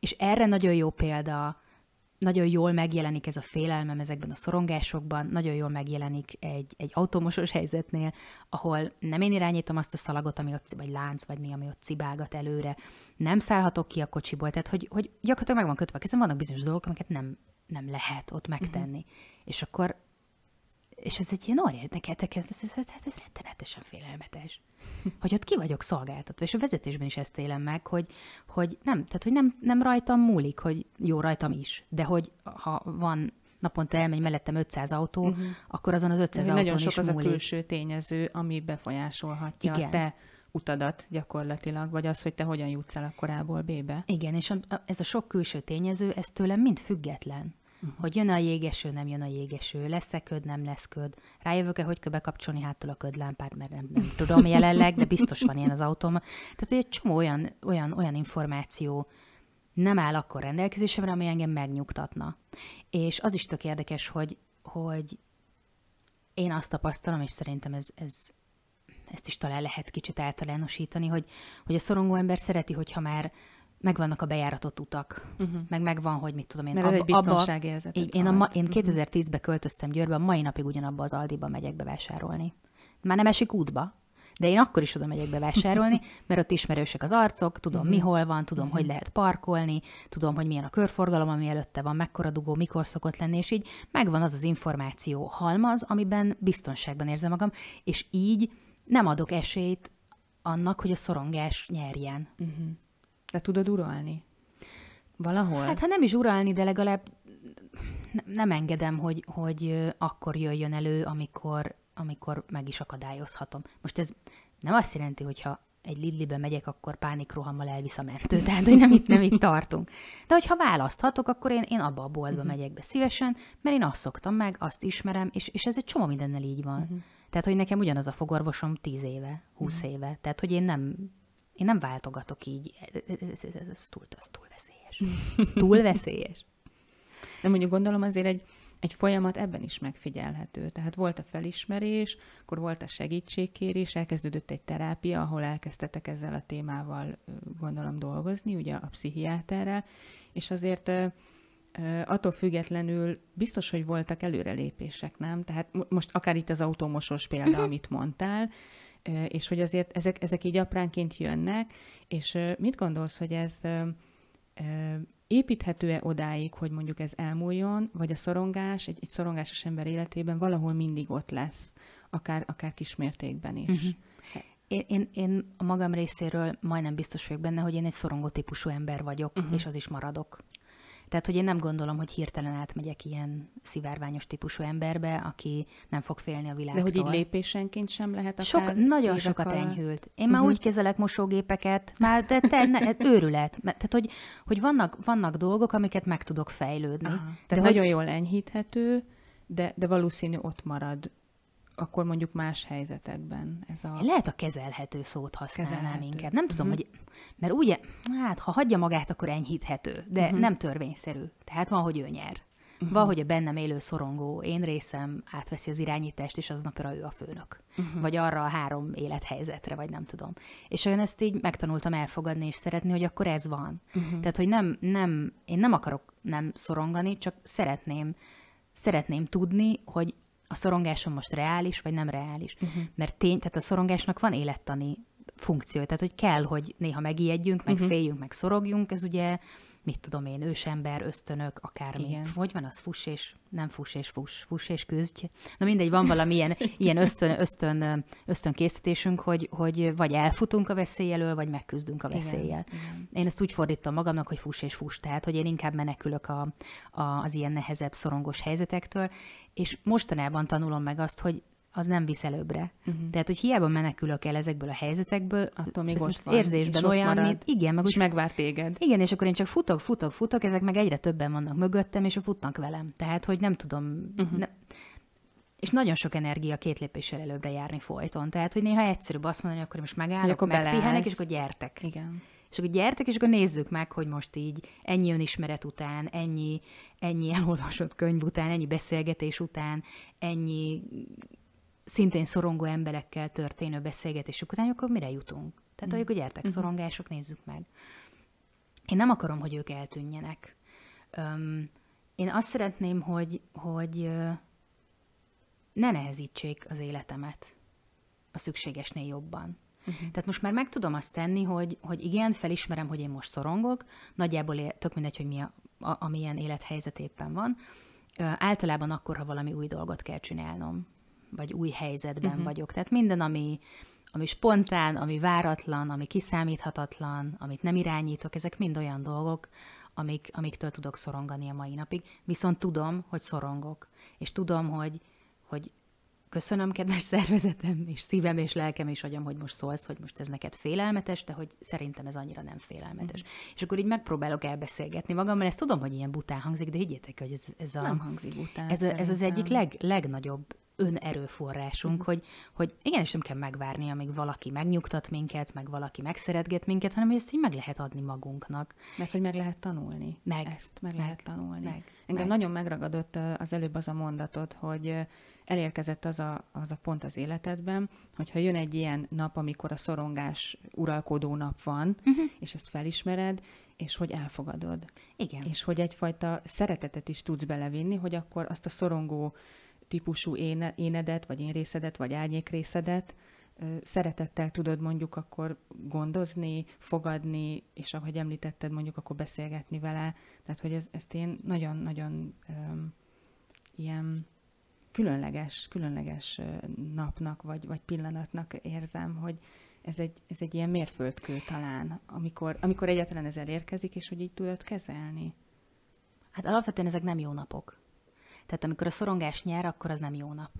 És erre nagyon jó példa nagyon jól megjelenik ez a félelmem ezekben a szorongásokban, nagyon jól megjelenik egy, egy automosos helyzetnél, ahol nem én irányítom azt a szalagot, ami ott, vagy lánc, vagy mi, ami ott cibálgat előre, nem szállhatok ki a kocsiból, tehát hogy, hogy gyakorlatilag meg van kötve a kezem, vannak bizonyos dolgok, amiket nem, nem lehet ott megtenni. Uh-huh. És akkor és ez egy ilyen óriás, neketek ez, ez, ez, ez, ez rettenetesen félelmetes. hogy ott ki vagyok szolgáltatva, és a vezetésben is ezt élem meg, hogy, hogy nem, tehát hogy nem, nem rajtam múlik, hogy jó rajtam is, de hogy ha van naponta elmegy mellettem 500 autó, uh-huh. akkor azon az 500 autón Nagyon sok is az múlik. a külső tényező, ami befolyásolhatja Igen. te utadat gyakorlatilag, vagy az, hogy te hogyan jutsz el a korából B-be. Igen, és ez a sok külső tényező, ez tőlem mind független. Hogy jön a jégeső, nem jön a jégeső, lesz-e köd, nem lesz köd, rájövök-e, hogy kell bekapcsolni hátul a ködlámpát, mert nem, nem tudom jelenleg, de biztos van ilyen az autóm. Tehát, hogy egy csomó olyan, olyan, olyan információ nem áll akkor rendelkezésemre, ami engem megnyugtatna. És az is tök érdekes, hogy, hogy én azt tapasztalom, és szerintem ez, ez, ezt is talán lehet kicsit általánosítani, hogy, hogy a szorongó ember szereti, hogyha már megvannak a bejáratott utak, uh-huh. meg megvan, hogy mit tudom én. Mert ez egy biztonságérzet. Én, én, a ma, én 2010-ben költöztem Győrbe, a mai napig ugyanabba az Aldiba megyek bevásárolni. Már nem esik útba, de én akkor is oda megyek bevásárolni, mert ott ismerősek az arcok, tudom, uh-huh. mi hol van, tudom, uh-huh. hogy lehet parkolni, tudom, hogy milyen a körforgalom, ami előtte van, mekkora dugó, mikor szokott lenni, és így megvan az az információ halmaz, amiben biztonságban érzem magam, és így nem adok esélyt annak, hogy a szorongás nyerjen. Uh-huh. De tudod uralni? Valahol? Hát ha nem is uralni, de legalább nem engedem, hogy, hogy akkor jöjjön elő, amikor, amikor meg is akadályozhatom. Most ez nem azt jelenti, hogy ha egy Lidlibe megyek, akkor pánikrohammal elvisz a mentő, tehát hogy nem itt, nem itt tartunk. De hogyha választhatok, akkor én, én abba a boltba uh-huh. megyek be szívesen, mert én azt szoktam meg, azt ismerem, és, és ez egy csomó mindennel így van. Uh-huh. Tehát, hogy nekem ugyanaz a fogorvosom 10 éve, 20 uh-huh. éve. Tehát, hogy én nem, én nem váltogatok így. Ez, ez, ez, ez túl, ez túl veszélyes. Ez túl veszélyes. De mondjuk gondolom azért egy, egy folyamat ebben is megfigyelhető. Tehát volt a felismerés, akkor volt a segítségkérés, elkezdődött egy terápia, ahol elkezdtetek ezzel a témával gondolom dolgozni, ugye a pszichiáterrel, és azért attól függetlenül biztos, hogy voltak előrelépések, nem? Tehát most akár itt az automosós példa, uh-huh. amit mondtál, és hogy azért ezek, ezek így apránként jönnek, és mit gondolsz, hogy ez építhető-e odáig, hogy mondjuk ez elmúljon, vagy a szorongás egy, egy szorongásos ember életében valahol mindig ott lesz, akár, akár kismértékben is? Uh-huh. Én, én, én a magam részéről majdnem biztos vagyok benne, hogy én egy szorongó típusú ember vagyok, uh-huh. és az is maradok. Tehát, hogy én nem gondolom, hogy hirtelen átmegyek ilyen szivárványos típusú emberbe, aki nem fog félni a világtól. De hogy így lépésenként sem lehet Sok, Nagyon sokat alatt. enyhült. Én uh-huh. már úgy kezelek mosógépeket, már de te, ne, őrület. Tehát, hogy, hogy vannak, vannak dolgok, amiket meg tudok fejlődni. Aha. Tehát de nagyon hogy... jól enyhíthető, de, de valószínű ott marad akkor mondjuk más helyzetekben ez a... Lehet a kezelhető szót használnám kezelhető. inkább. Nem tudom, uh-huh. hogy... Mert ugye, hát ha hagyja magát, akkor enyhíthető, de uh-huh. nem törvényszerű. Tehát van, hogy ő nyer. Uh-huh. Van, hogy a bennem élő szorongó én részem átveszi az irányítást, és aznapra ő a főnök. Uh-huh. Vagy arra a három élethelyzetre, vagy nem tudom. És olyan ezt így megtanultam elfogadni és szeretni, hogy akkor ez van. Uh-huh. Tehát, hogy nem, nem, én nem akarok nem szorongani, csak szeretném, szeretném tudni, hogy a szorongásom most reális, vagy nem reális. Uh-huh. Mert tény, tehát a szorongásnak van élettani funkció, tehát hogy kell, hogy néha megijedjünk, meg uh-huh. féljünk, meg szorogjunk, ez ugye, mit tudom én, ősember, ösztönök, akármi. Igen. Hogy van az fuss és nem fuss és fuss, fuss és küzdj. Na mindegy, van valamilyen ilyen ösztön, ösztön, ösztön készítésünk, hogy, hogy vagy elfutunk a veszély elől, vagy megküzdünk a veszéllyel. Igen. Én ezt úgy fordítom magamnak, hogy fuss és fuss, tehát hogy én inkább menekülök a, a, az ilyen nehezebb, szorongos helyzetektől, és mostanában tanulom meg azt, hogy az nem visz előbbre. Uh-huh. Tehát, hogy hiába menekülök el ezekből a helyzetekből, attól még ott van, érzésben olyan, mint, igen, meg és úgy, megvár téged. Igen, és akkor én csak futok, futok, futok, ezek meg egyre többen vannak mögöttem, és futnak velem. Tehát, hogy nem tudom, uh-huh. ne, és nagyon sok energia két lépéssel előbbre járni folyton. Tehát, hogy néha egyszerűbb azt mondani, akkor most megállok, akkor megpihenek, és akkor gyertek. Igen. És akkor gyertek, és akkor nézzük meg, hogy most így ennyi önismeret után, ennyi, ennyi elolvasott könyv után, ennyi beszélgetés után, ennyi szintén szorongó emberekkel történő beszélgetésük után, akkor mire jutunk? Tehát, mm. hogy gyertek, mm-hmm. szorongások, nézzük meg. Én nem akarom, hogy ők eltűnjenek. Um, én azt szeretném, hogy, hogy ne nehezítsék az életemet a szükségesnél jobban. Uh-huh. Tehát most már meg tudom azt tenni, hogy, hogy igen, felismerem, hogy én most szorongok, nagyjából tök mindegy, hogy mi a, a, amilyen élethelyzet éppen van. Általában akkor, ha valami új dolgot kell csinálnom, vagy új helyzetben uh-huh. vagyok. Tehát minden, ami, ami spontán, ami váratlan, ami kiszámíthatatlan, amit nem irányítok, ezek mind olyan dolgok, amik, amiktől tudok szorongani a mai napig. Viszont tudom, hogy szorongok, és tudom, hogy, hogy köszönöm, kedves szervezetem, és szívem, és lelkem, és agyam, hogy most szólsz, hogy most ez neked félelmetes, de hogy szerintem ez annyira nem félelmetes. Mm. És akkor így megpróbálok elbeszélgetni magammal, ezt tudom, hogy ilyen bután hangzik, de higgyétek, hogy ez, ez a... Nem hangzik bután. Ez, a, ez az egyik leg, legnagyobb önerőforrásunk, mm. hogy, hogy igenis nem kell megvárni, amíg valaki megnyugtat minket, meg valaki megszeretget minket, hanem hogy ezt így meg lehet adni magunknak. Mert hogy meg lehet tanulni. Meg. Ezt meg, meg lehet tanulni. Meg. Engem meg. nagyon megragadott az előbb az a mondatot, hogy elérkezett az a, az a pont az életedben, hogyha jön egy ilyen nap, amikor a szorongás uralkodó nap van, uh-huh. és ezt felismered, és hogy elfogadod. Igen. És hogy egyfajta szeretetet is tudsz belevinni, hogy akkor azt a szorongó típusú éne, énedet, vagy énrészedet, vagy árnyékrészedet szeretettel tudod mondjuk akkor gondozni, fogadni, és ahogy említetted, mondjuk akkor beszélgetni vele. Tehát, hogy ez, ezt én nagyon-nagyon ilyen különleges, különleges napnak vagy, vagy pillanatnak érzem, hogy ez egy, ez egy ilyen mérföldkő talán, amikor, amikor egyáltalán ez elérkezik, és hogy így tudod kezelni. Hát alapvetően ezek nem jó napok. Tehát amikor a szorongás nyer, akkor az nem jó nap.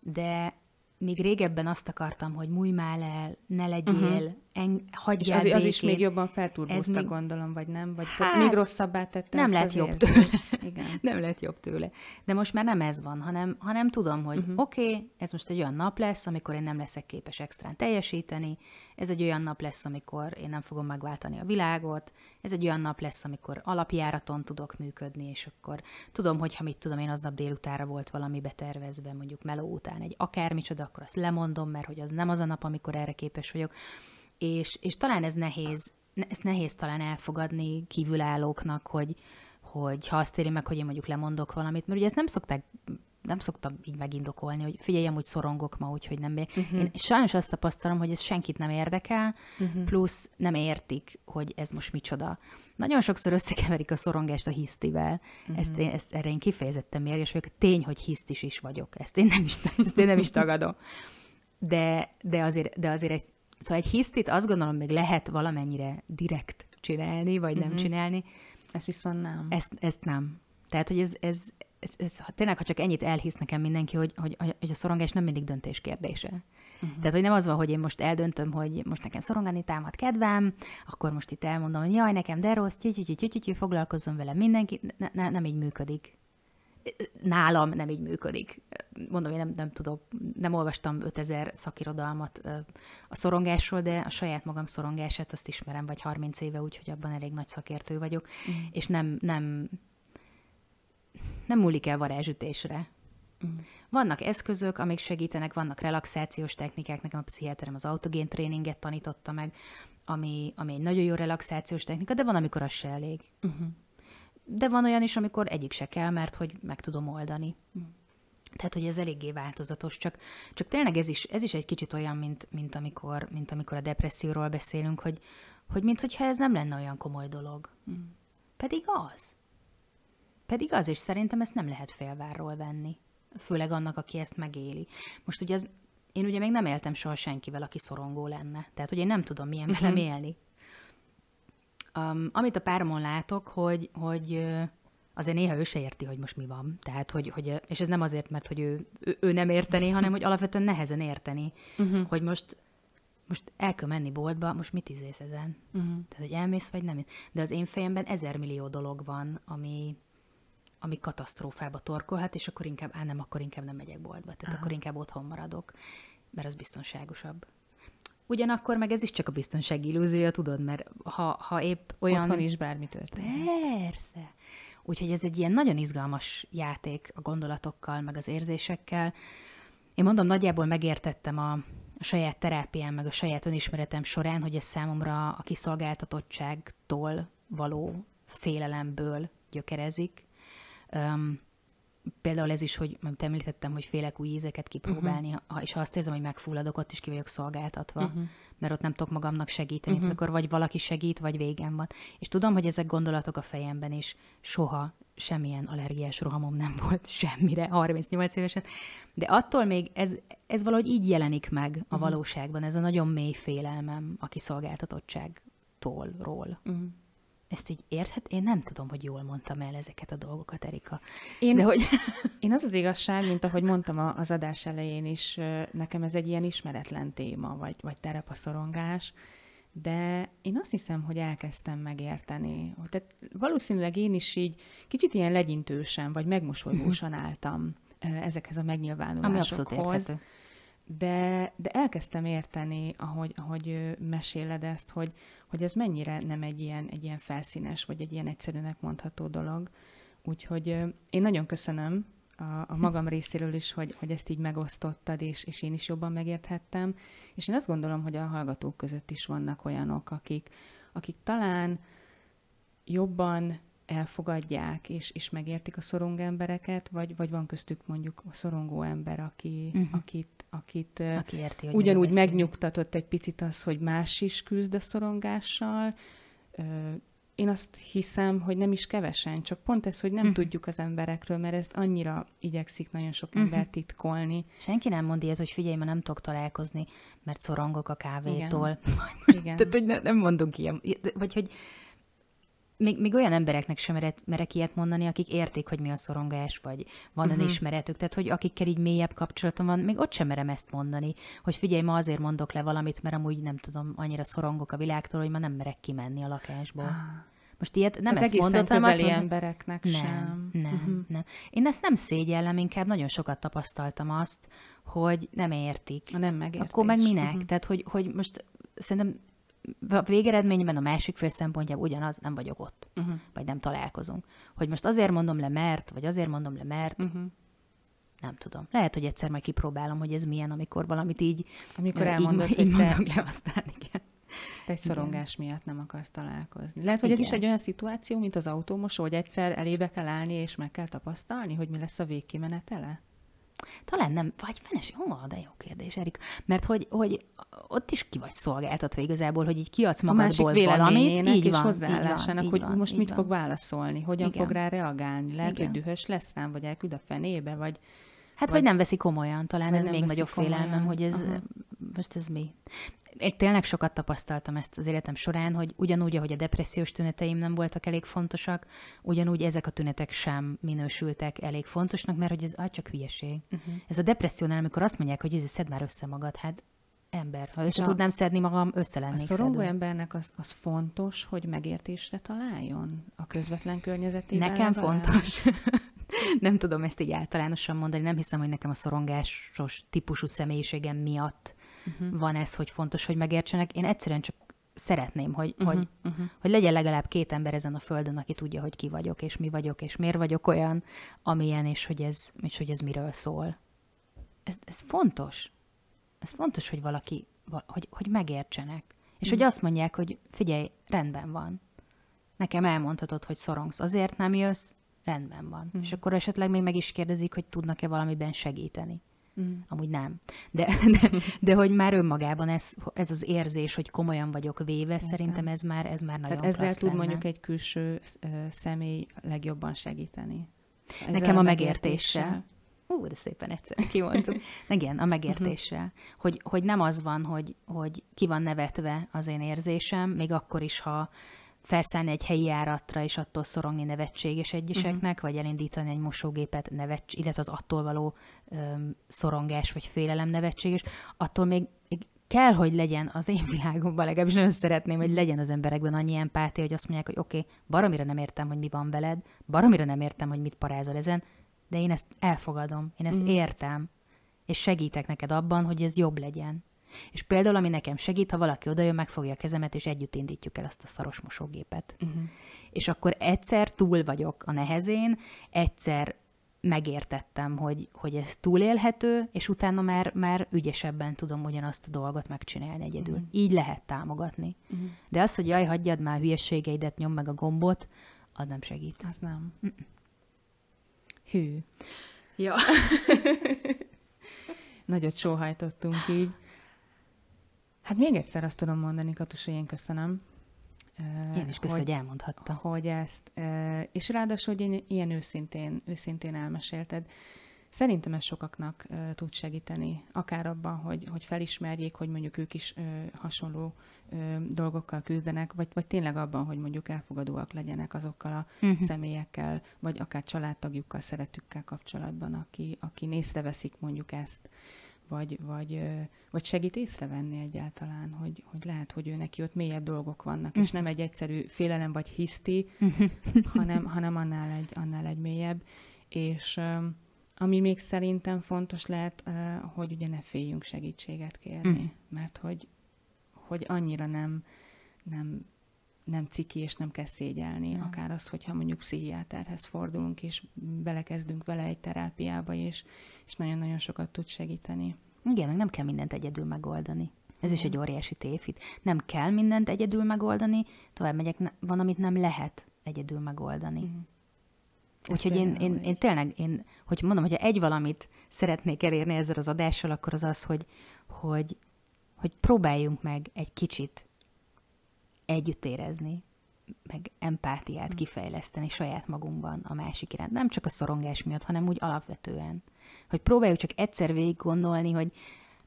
De még régebben azt akartam, hogy múj már el, ne legyél, uh-huh. En, hagyjál És az, az is még jobban felturbózta, Ez még... gondolom, vagy nem? Vagy Hát, még rosszabbá tette nem lett jobb érzést? tőle. Igen. Nem lett jobb tőle. De most már nem ez van, hanem, hanem tudom, hogy uh-huh. oké, okay, ez most egy olyan nap lesz, amikor én nem leszek képes extrán teljesíteni, ez egy olyan nap lesz, amikor én nem fogom megváltani a világot, ez egy olyan nap lesz, amikor alapjáraton tudok működni, és akkor tudom, hogy ha mit tudom, én aznap délutára volt valami betervezve, mondjuk meló után egy akármicsoda, akkor azt lemondom, mert hogy az nem az a nap, amikor erre képes vagyok. És, és talán ez nehéz, ne- ezt nehéz talán elfogadni kívülállóknak, hogy, hogy ha azt éri meg, hogy én mondjuk lemondok valamit, mert ugye ezt nem szokták nem szoktam így megindokolni, hogy figyelj, hogy szorongok ma, úgyhogy nem megyek. Uh-huh. Én sajnos azt tapasztalom, hogy ez senkit nem érdekel, uh-huh. plusz nem értik, hogy ez most micsoda. Nagyon sokszor összekeverik a szorongást a hisztivel. Uh-huh. Ezt, én, ezt erre én kifejezetten mérges vagyok. Tény, hogy hisztis is vagyok. Ezt én nem is, ezt én nem is tagadom. De, de, azért, de azért egy, szóval egy hisztit azt gondolom, még lehet valamennyire direkt csinálni, vagy nem Mhm. csinálni. Ezt viszont nem. Ezt, ezt nem. Tehát, hogy ez, ez, ez, ez ha tényleg, ha csak ennyit elhisz nekem mindenki, hogy, hogy, hogy a szorongás nem mindig döntés kérdése. Uh-huh. Tehát, hogy nem az van, hogy én most eldöntöm, hogy most nekem szorongani támad kedvem, akkor most itt elmondom, hogy jaj, nekem de rossz, tyü foglalkozzon vele mindenki. Ne, ne, nem így működik. Nálam nem így működik. Mondom, én nem, nem tudok, nem olvastam 5000 szakirodalmat a szorongásról, de a saját magam szorongását azt ismerem, vagy 30 éve, úgyhogy abban elég nagy szakértő vagyok, uh-huh. és nem, nem, nem múlik el varázsütésre. Mm. Vannak eszközök, amik segítenek, vannak relaxációs technikák, nekem a pszichiáterem az autogén tréninget tanította meg, ami, ami egy nagyon jó relaxációs technika, de van, amikor az se elég. Uh-huh. De van olyan is, amikor egyik se kell, mert hogy meg tudom oldani. Tehát, hogy ez eléggé változatos, csak, csak tényleg ez is, ez is egy kicsit olyan, mint, mint, amikor, mint amikor a depresszióról beszélünk, hogy, hogy minthogyha ez nem lenne olyan komoly dolog. Pedig az. Pedig az, és szerintem ezt nem lehet félvárról venni. Főleg annak, aki ezt megéli. Most ugye az, én ugye még nem éltem soha senkivel, aki szorongó lenne. Tehát, ugye én nem tudom, milyen velem élni. Um, amit a páromon látok, hogy, hogy azért néha ő se érti, hogy most mi van. Tehát, hogy, hogy és ez nem azért, mert hogy ő, ő, ő nem érteni, hanem hogy alapvetően nehezen érteni, uh-huh. hogy most most el kell menni boltba, most mit izész ezen? Uh-huh. Tehát, hogy elmész, vagy nem. De az én fejemben ezer millió dolog van, ami, ami katasztrófába torkolhat, és akkor inkább, á nem, akkor inkább nem megyek boltba. Tehát Aha. akkor inkább otthon maradok, mert az biztonságosabb. Ugyanakkor meg ez is csak a biztonsági illúziója, tudod, mert ha, ha épp olyan... Otthon is bármi történik. Persze. Úgyhogy ez egy ilyen nagyon izgalmas játék a gondolatokkal, meg az érzésekkel. Én mondom, nagyjából megértettem a, a saját terápiám, meg a saját önismeretem során, hogy ez számomra a kiszolgáltatottságtól való félelemből gyökerezik. Um, például ez is, hogy amit említettem, hogy félek új ízeket kipróbálni, uh-huh. és ha azt érzem, hogy megfulladok, ott is ki vagyok szolgáltatva, uh-huh. mert ott nem tudok magamnak segíteni, uh-huh. akkor vagy valaki segít, vagy végem van. És tudom, hogy ezek gondolatok a fejemben, és soha semmilyen allergiás rohamom nem volt semmire, 38 évesen, de attól még ez, ez valahogy így jelenik meg a valóságban, ez a nagyon mély félelmem a kiszolgáltatottságtól, ról. Uh-huh. Ezt így érthet? Én nem tudom, hogy jól mondtam el ezeket a dolgokat, Erika. Én, De hogy... én az az igazság, mint ahogy mondtam az adás elején is, nekem ez egy ilyen ismeretlen téma, vagy, vagy terepaszorongás, de én azt hiszem, hogy elkezdtem megérteni. Tehát valószínűleg én is így kicsit ilyen legyintősen, vagy megmosolygósan álltam ö, ezekhez a Ami abszolút megnyilvánulásokhoz. érthető. De, de elkezdtem érteni, ahogy, ahogy meséled ezt, hogy, hogy ez mennyire nem egy ilyen, egy ilyen felszínes, vagy egy ilyen egyszerűnek mondható dolog. Úgyhogy én nagyon köszönöm a, a magam részéről is, hogy, hogy ezt így megosztottad, és, és én is jobban megérthettem. És én azt gondolom, hogy a hallgatók között is vannak olyanok, akik, akik talán jobban elfogadják és, és megértik a szorongó embereket, vagy, vagy van köztük mondjuk a szorongó ember, aki, uh-huh. akit, akit Aki érti, hogy ugyanúgy megnyugtatott egy picit az, hogy más is küzd a szorongással. Én azt hiszem, hogy nem is kevesen, csak pont ez, hogy nem uh-huh. tudjuk az emberekről, mert ezt annyira igyekszik nagyon sok Mhm. ember titkolni. Senki nem mond ilyet, hogy figyelj, ma nem tudok találkozni, mert szorongok a kávétól. Igen. Tehát, hogy ne, nem mondunk ilyen. Vagy hogy még, még olyan embereknek sem merek, merek ilyet mondani, akik értik, hogy mi a szorongás, vagy van uh-huh. önismeretük, tehát hogy akikkel így mélyebb kapcsolatom van, még ott sem merem ezt mondani, hogy figyelj, ma azért mondok le valamit, mert amúgy nem tudom, annyira szorongok a világtól, hogy ma nem merek kimenni a lakásból. Ah. Most ilyet nem hát ezt mondottam, azt mondom, embereknek nem, sem. Nem, uh-huh. nem. Én ezt nem szégyellem, inkább nagyon sokat tapasztaltam azt, hogy nem értik. A nem megértés. Akkor meg minek? Uh-huh. Tehát, hogy, hogy most szerintem a végeredményben a másik fél szempontjából ugyanaz, nem vagyok ott, uh-huh. vagy nem találkozunk. Hogy most azért mondom le mert, vagy azért mondom le mert, uh-huh. nem tudom. Lehet, hogy egyszer majd kipróbálom, hogy ez milyen, amikor valamit így Amikor elmondod, így, hogy így te... le, aztán igen. Te egy szorongás igen. miatt nem akarsz találkozni. Lehet, hogy igen. ez is egy olyan szituáció, mint az autómosó, hogy egyszer elébe kell állni, és meg kell tapasztalni, hogy mi lesz a végkimenetele? Talán nem, vagy fenes, ó, de jó kérdés, Erik. Mert hogy, hogy ott is ki vagy szolgáltatva igazából, hogy így kiadsz magadból a valamit. Így és van, hozzáállásának, így van, hogy van, most mit van. fog válaszolni, hogyan Igen. fog rá reagálni. Lehet, Igen. hogy dühös lesz rám, vagy elküld a fenébe, vagy... Hát, vagy, vagy nem veszi komolyan, talán ez még nagyobb komolyan. félelmem, hogy ez, Aha. most ez mi? Én tényleg sokat tapasztaltam ezt az életem során, hogy ugyanúgy, ahogy a depressziós tüneteim nem voltak elég fontosak, ugyanúgy ezek a tünetek sem minősültek elég fontosnak, mert hogy ez ah, csak hülyeség. Uh-huh. Ez a depressziónál, amikor azt mondják, hogy ez szed már össze magad, hát ember. Ha össze tudnám szedni magam, össze lennék A szorongó szedve. embernek az, az fontos, hogy megértésre találjon a közvetlen környezetében. Nekem legalább. fontos. Nem tudom ezt így általánosan mondani, nem hiszem, hogy nekem a szorongásos típusú személyiségem miatt uh-huh. van ez, hogy fontos, hogy megértsenek. Én egyszerűen csak szeretném, hogy, uh-huh. hogy, uh-huh. hogy legyen legalább két ember ezen a földön, aki tudja, hogy ki vagyok, és mi vagyok, és miért vagyok olyan, amilyen, és hogy ez, és hogy ez miről szól. Ez, ez fontos. Ez fontos, hogy valaki, hogy, hogy megértsenek. És uh-huh. hogy azt mondják, hogy figyelj, rendben van. Nekem elmondhatod, hogy szorongsz, azért nem jössz, rendben van. Uh-huh. És akkor esetleg még meg is kérdezik, hogy tudnak-e valamiben segíteni. Mm. Amúgy nem. De, de, de hogy már önmagában ez, ez az érzés, hogy komolyan vagyok véve, Értem. szerintem ez már, ez már nagyon Tehát ezzel tud lenne. mondjuk egy külső személy legjobban segíteni. Ezzel Nekem a megértéssel. megértéssel. Ú, de szépen egyszer kimondtuk. Igen, a megértéssel. hogy, hogy nem az van, hogy, hogy ki van nevetve az én érzésem, még akkor is, ha felszállni egy helyi járatra, és attól szorongni nevetséges egyeseknek, uh-huh. vagy elindítani egy mosógépet, nevets, illetve az attól való öm, szorongás vagy félelem nevetséges, attól még kell, hogy legyen az én világomban, legalábbis nagyon szeretném, hogy legyen az emberekben annyi empátia, hogy azt mondják, hogy oké, okay, baromira nem értem, hogy mi van veled, baromira nem értem, hogy mit parázol ezen, de én ezt elfogadom, én ezt uh-huh. értem, és segítek neked abban, hogy ez jobb legyen. És például, ami nekem segít, ha valaki odajön, megfogja a kezemet, és együtt indítjuk el azt a szaros mosógépet. Uh-huh. És akkor egyszer túl vagyok a nehezén, egyszer megértettem, hogy, hogy ez túlélhető, és utána már, már ügyesebben tudom ugyanazt a dolgot megcsinálni egyedül. Uh-huh. Így lehet támogatni. Uh-huh. De az, hogy jaj, hagyjad már hülyeségeidet, nyom meg a gombot, az nem segít. Az nem. Uh-uh. Hű. Ja. Nagyot sóhajtottunk így. Hát még egyszer azt tudom mondani, Katusa, én köszönöm. Én is köszönöm, hogy, hogy elmondhatta. Hogy ezt, és ráadásul, hogy ilyen őszintén, őszintén elmesélted. Szerintem ez sokaknak tud segíteni, akár abban, hogy, hogy felismerjék, hogy mondjuk ők is hasonló dolgokkal küzdenek, vagy, vagy tényleg abban, hogy mondjuk elfogadóak legyenek azokkal a uh-huh. személyekkel, vagy akár családtagjukkal, szeretükkel kapcsolatban, aki, aki észreveszik mondjuk ezt vagy, vagy, vagy segít észrevenni egyáltalán, hogy, hogy lehet, hogy ő neki ott mélyebb dolgok vannak, uh-huh. és mhm. nem egy egyszerű félelem vagy hiszti, uh-huh. hanem, hanem annál, egy, annál egy mélyebb. És ami még szerintem fontos lehet, hogy ugye ne féljünk segítséget kérni, uh-huh. mert hogy, hogy annyira nem, nem nem ciki, és nem kell szégyelni. Nem. Akár az, hogyha mondjuk pszichiáterhez fordulunk, és belekezdünk vele egy terápiába, és, és nagyon-nagyon sokat tud segíteni. Igen, meg nem kell mindent egyedül megoldani. Ez is egy óriási tévhit. Nem kell mindent egyedül megoldani, tovább megyek, van, amit nem lehet egyedül megoldani. Mm. Úgyhogy én, én, én tényleg, én, hogy mondom, hogyha egy valamit szeretnék elérni ezzel az adással, akkor az az, hogy, hogy, hogy próbáljunk meg egy kicsit együtt érezni, meg empátiát hm. kifejleszteni saját magunkban a másik iránt. Nem csak a szorongás miatt, hanem úgy alapvetően. Hogy próbáljuk csak egyszer végig gondolni, hogy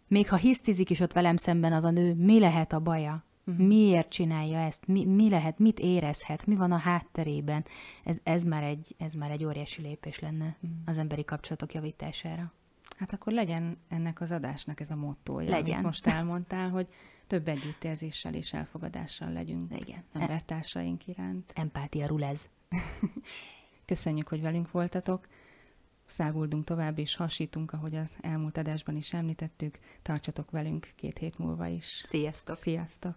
még ha hisztizik is ott velem szemben az a nő, mi lehet a baja? Uh-huh. Miért csinálja ezt? Mi, mi lehet, mit érezhet? Mi van a hátterében? Ez, ez, már, egy, ez már egy óriási lépés lenne uh-huh. az emberi kapcsolatok javítására. Hát akkor legyen ennek az adásnak ez a mottója, legyen. amit most elmondtál, hogy több együttérzéssel és elfogadással legyünk Igen. embertársaink iránt. Empátia rulez. Köszönjük, hogy velünk voltatok. Száguldunk tovább, és hasítunk, ahogy az elmúlt adásban is említettük. Tartsatok velünk két hét múlva is. Sziasztok! Sziasztok!